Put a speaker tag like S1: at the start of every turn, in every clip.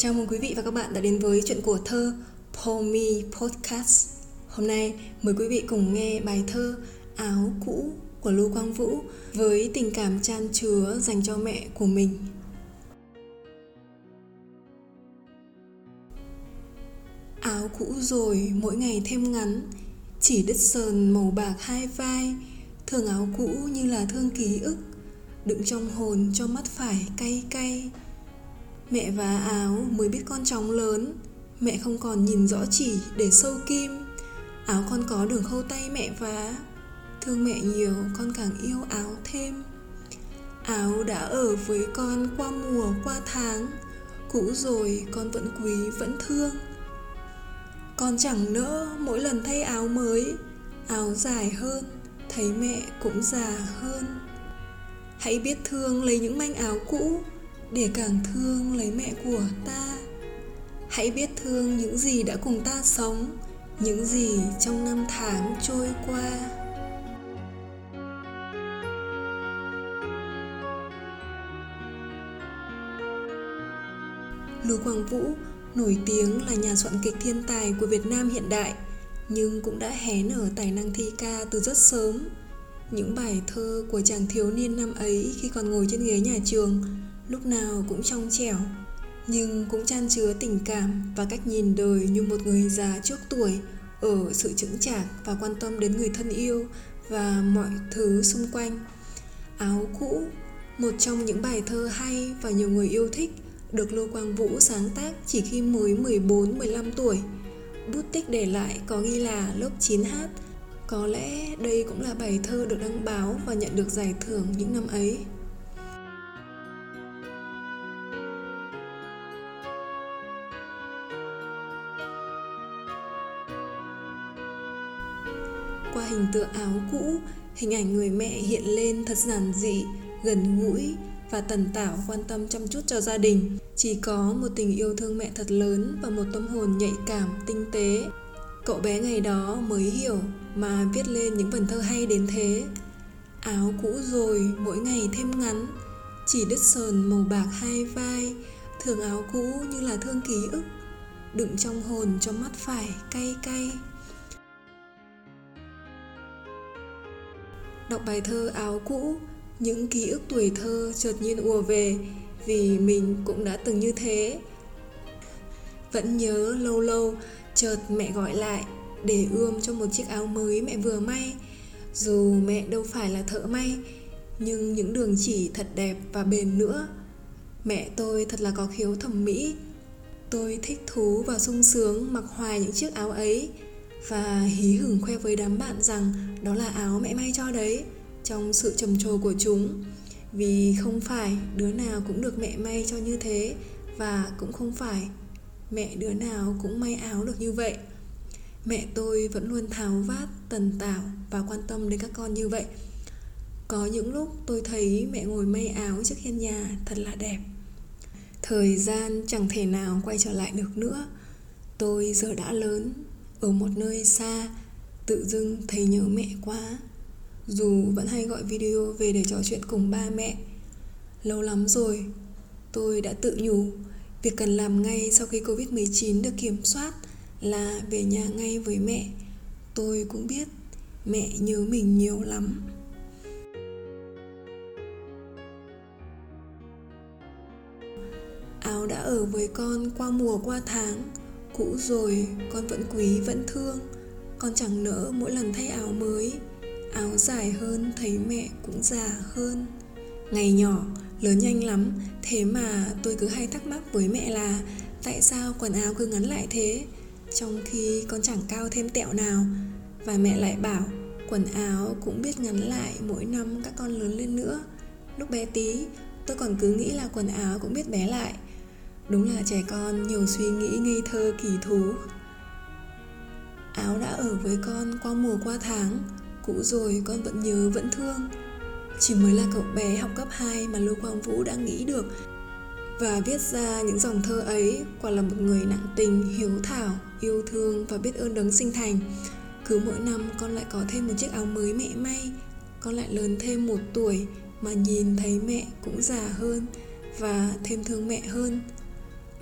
S1: Chào mừng quý vị và các bạn đã đến với chuyện của thơ Pomi Podcast. Hôm nay mời quý vị cùng nghe bài thơ Áo cũ của Lưu Quang Vũ với tình cảm chan chứa dành cho mẹ của mình. Áo cũ rồi, mỗi ngày thêm ngắn, Chỉ đứt sờn màu bạc hai vai Thương áo cũ như là thương ký ức, Đựng trong hồn cho mắt phải cay cay Mẹ vá áo mới biết con chóng lớn. Mẹ không còn nhìn rõ chỉ để sâu kim. Áo con có đường khâu tay mẹ vá Thương mẹ nhiều, con càng yêu áo thêm. Áo đã ở với con qua mùa, qua tháng. Cũ rồi, con vẫn quý, vẫn thương. Con chẳng nỡ mỗi lần thay áo mới. Áo dài hơn, Thấy mẹ cũng già hơn. Hãy biết thương lấy những manh áo cũ để càng thương lấy mẹ của ta. Hãy biết thương những gì đã cùng ta sống, những gì trong năm tháng trôi qua. Lưu quang vũ, nổi tiếng là nhà soạn kịch thiên tài của việt nam hiện đại, nhưng cũng đã hé nở tài năng thi ca từ rất sớm. Những bài thơ của chàng thiếu niên năm ấy khi còn ngồi trên ghế nhà trường lúc nào cũng trong trẻo, nhưng cũng chan chứa tình cảm và cách nhìn đời như một người già trước tuổi, ở sự chững chạc và quan tâm đến người thân yêu và mọi thứ xung quanh áo cũ, một trong những bài thơ hay và nhiều người yêu thích, được Lô Quang Vũ sáng tác chỉ khi mới 14-15 tuổi. Bút tích để lại có ghi là lớp 9H. Có lẽ đây cũng là bài thơ được đăng báo và nhận được giải thưởng những năm ấy. Hình tượng áo cũ, hình ảnh người mẹ hiện lên thật giản dị, gần gũi và tần tảo quan tâm chăm chút cho gia đình. Chỉ có một tình yêu thương mẹ thật lớn và một tâm hồn nhạy cảm, tinh tế. Cậu bé ngày đó mới hiểu mà viết lên những vần thơ hay đến thế. Áo cũ rồi, mỗi ngày thêm ngắn, chỉ đứt sờn màu bạc hai vai, thường áo cũ như là thương ký ức, đựng trong hồn cho mắt phải cay cay. Đọc bài thơ áo cũ, những ký ức tuổi thơ chợt nhiên ùa về vì mình cũng đã từng như thế. Vẫn nhớ lâu lâu chợt mẹ gọi lại để ươm cho một chiếc áo mới mẹ vừa may. Dù mẹ đâu phải là thợ may, nhưng những đường chỉ thật đẹp và bền nữa. Mẹ tôi thật là có khiếu thẩm mỹ. Tôi thích thú và sung sướng mặc hoài những chiếc áo ấy và hí hửng khoe với đám bạn rằng đó là áo mẹ may cho đấy, trong sự trầm trồ của chúng. Vì không phải đứa nào cũng được mẹ may cho như thế, và cũng không phải mẹ đứa nào cũng may áo được như vậy. Mẹ tôi vẫn luôn tháo vát, tần tảo và quan tâm đến các con như vậy. Có những lúc tôi thấy mẹ ngồi may áo trước hiên nhà thật là đẹp. Thời gian chẳng thể nào quay trở lại được nữa. Tôi giờ đã lớn ở một nơi xa, tự dưng thấy nhớ mẹ quá. Dù vẫn hay gọi video về để trò chuyện cùng ba mẹ. Lâu lắm rồi, tôi đã tự nhủ, việc cần làm ngay sau khi covid 19 được kiểm soát là về nhà ngay với mẹ. Tôi cũng biết mẹ nhớ mình nhiều lắm. Áo đã ở với con qua mùa qua tháng cũ rồi, con vẫn quý, vẫn thương. Con chẳng nỡ mỗi lần thay áo mới. Áo dài hơn, thấy mẹ cũng già hơn. Ngày nhỏ, lớn nhanh lắm, thế mà tôi cứ hay thắc mắc với mẹ là, tại sao quần áo cứ ngắn lại thế? Trong khi con chẳng cao thêm tẹo nào. Và mẹ lại bảo, quần áo cũng biết ngắn lại mỗi năm các con lớn lên nữa. Lúc bé tí, tôi còn cứ nghĩ là quần áo cũng biết bé lại. Đúng là trẻ con nhiều suy nghĩ ngây thơ kỳ thú. Áo đã ở với con qua mùa qua tháng Cũ rồi con vẫn nhớ vẫn thương. Chỉ mới là cậu bé học cấp 2 mà Lưu Quang Vũ đã nghĩ được Và viết ra những dòng thơ ấy Quả là một người nặng tình, hiếu thảo, yêu thương và biết ơn đấng sinh thành. Cứ mỗi năm con lại có thêm một chiếc áo mới mẹ may Con lại lớn thêm một tuổi mà nhìn thấy mẹ cũng già hơn Và thêm thương mẹ hơn.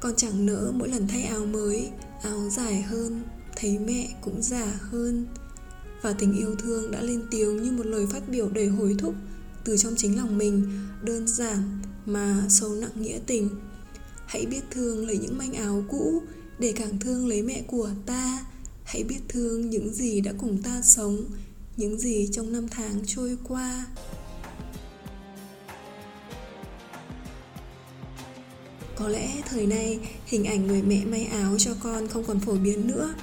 S1: Con chẳng nỡ mỗi lần thay áo mới, Áo dài hơn, Thấy mẹ cũng già hơn. Và tình yêu thương đã lên tiếng như một lời phát biểu đầy hối thúc Từ trong chính lòng mình, Đơn giản mà sâu nặng nghĩa tình. Hãy biết thương lấy những manh áo cũ Để càng thương lấy mẹ của ta. Hãy biết thương những gì đã cùng ta sống, Những gì trong năm tháng trôi qua. Có lẽ thời nay hình ảnh người mẹ may áo cho con không còn phổ biến nữa.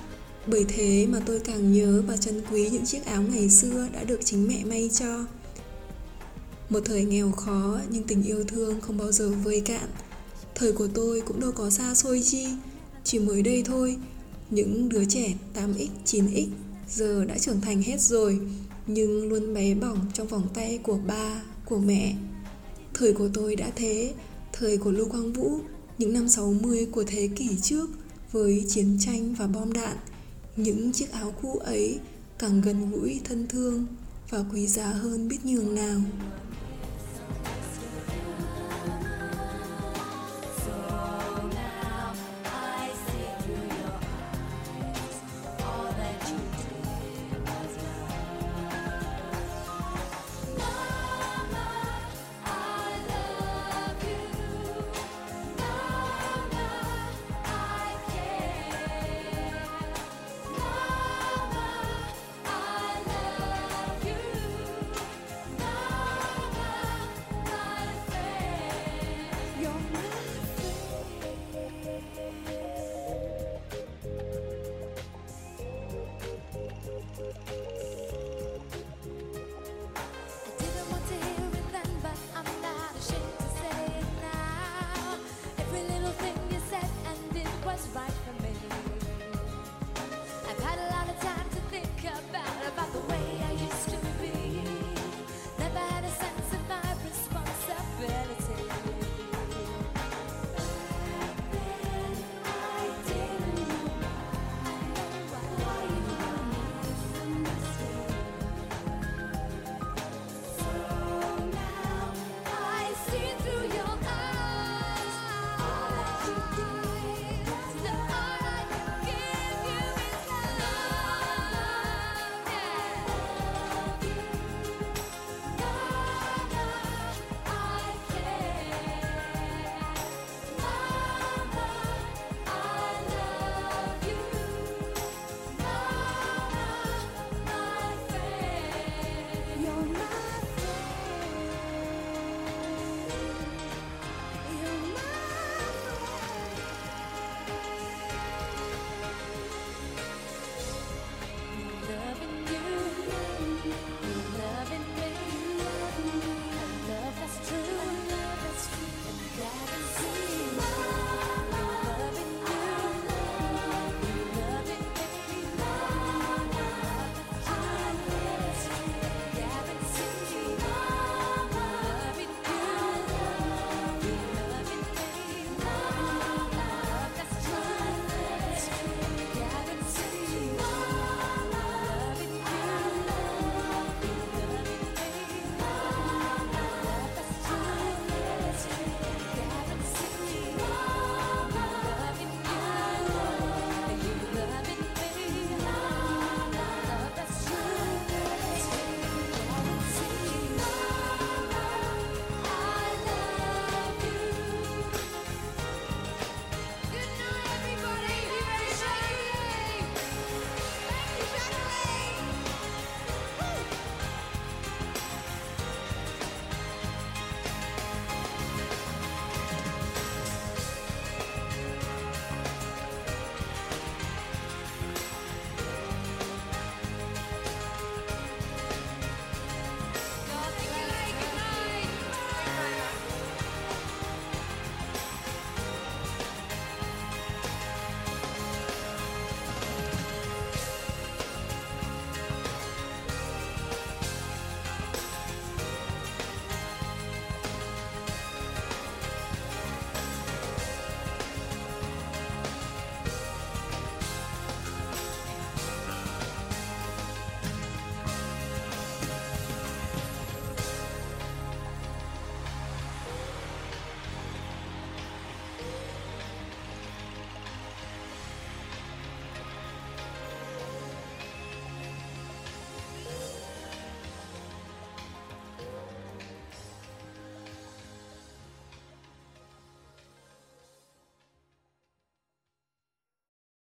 S1: Bởi thế mà tôi càng nhớ và trân quý những chiếc áo ngày xưa đã được chính mẹ may cho. Một thời nghèo khó nhưng tình yêu thương không bao giờ vơi cạn. Thời của tôi cũng đâu có xa xôi chi. Chỉ mới đây thôi Những đứa trẻ 8x, 9x giờ đã trưởng thành hết rồi Nhưng luôn bé bỏng trong vòng tay của ba, của mẹ. Thời của tôi đã thế Thời của Lưu Quang Vũ, những năm 60 của thế kỷ trước với chiến tranh và bom đạn, những chiếc áo cũ ấy càng gần gũi thân thương và quý giá hơn biết nhường nào.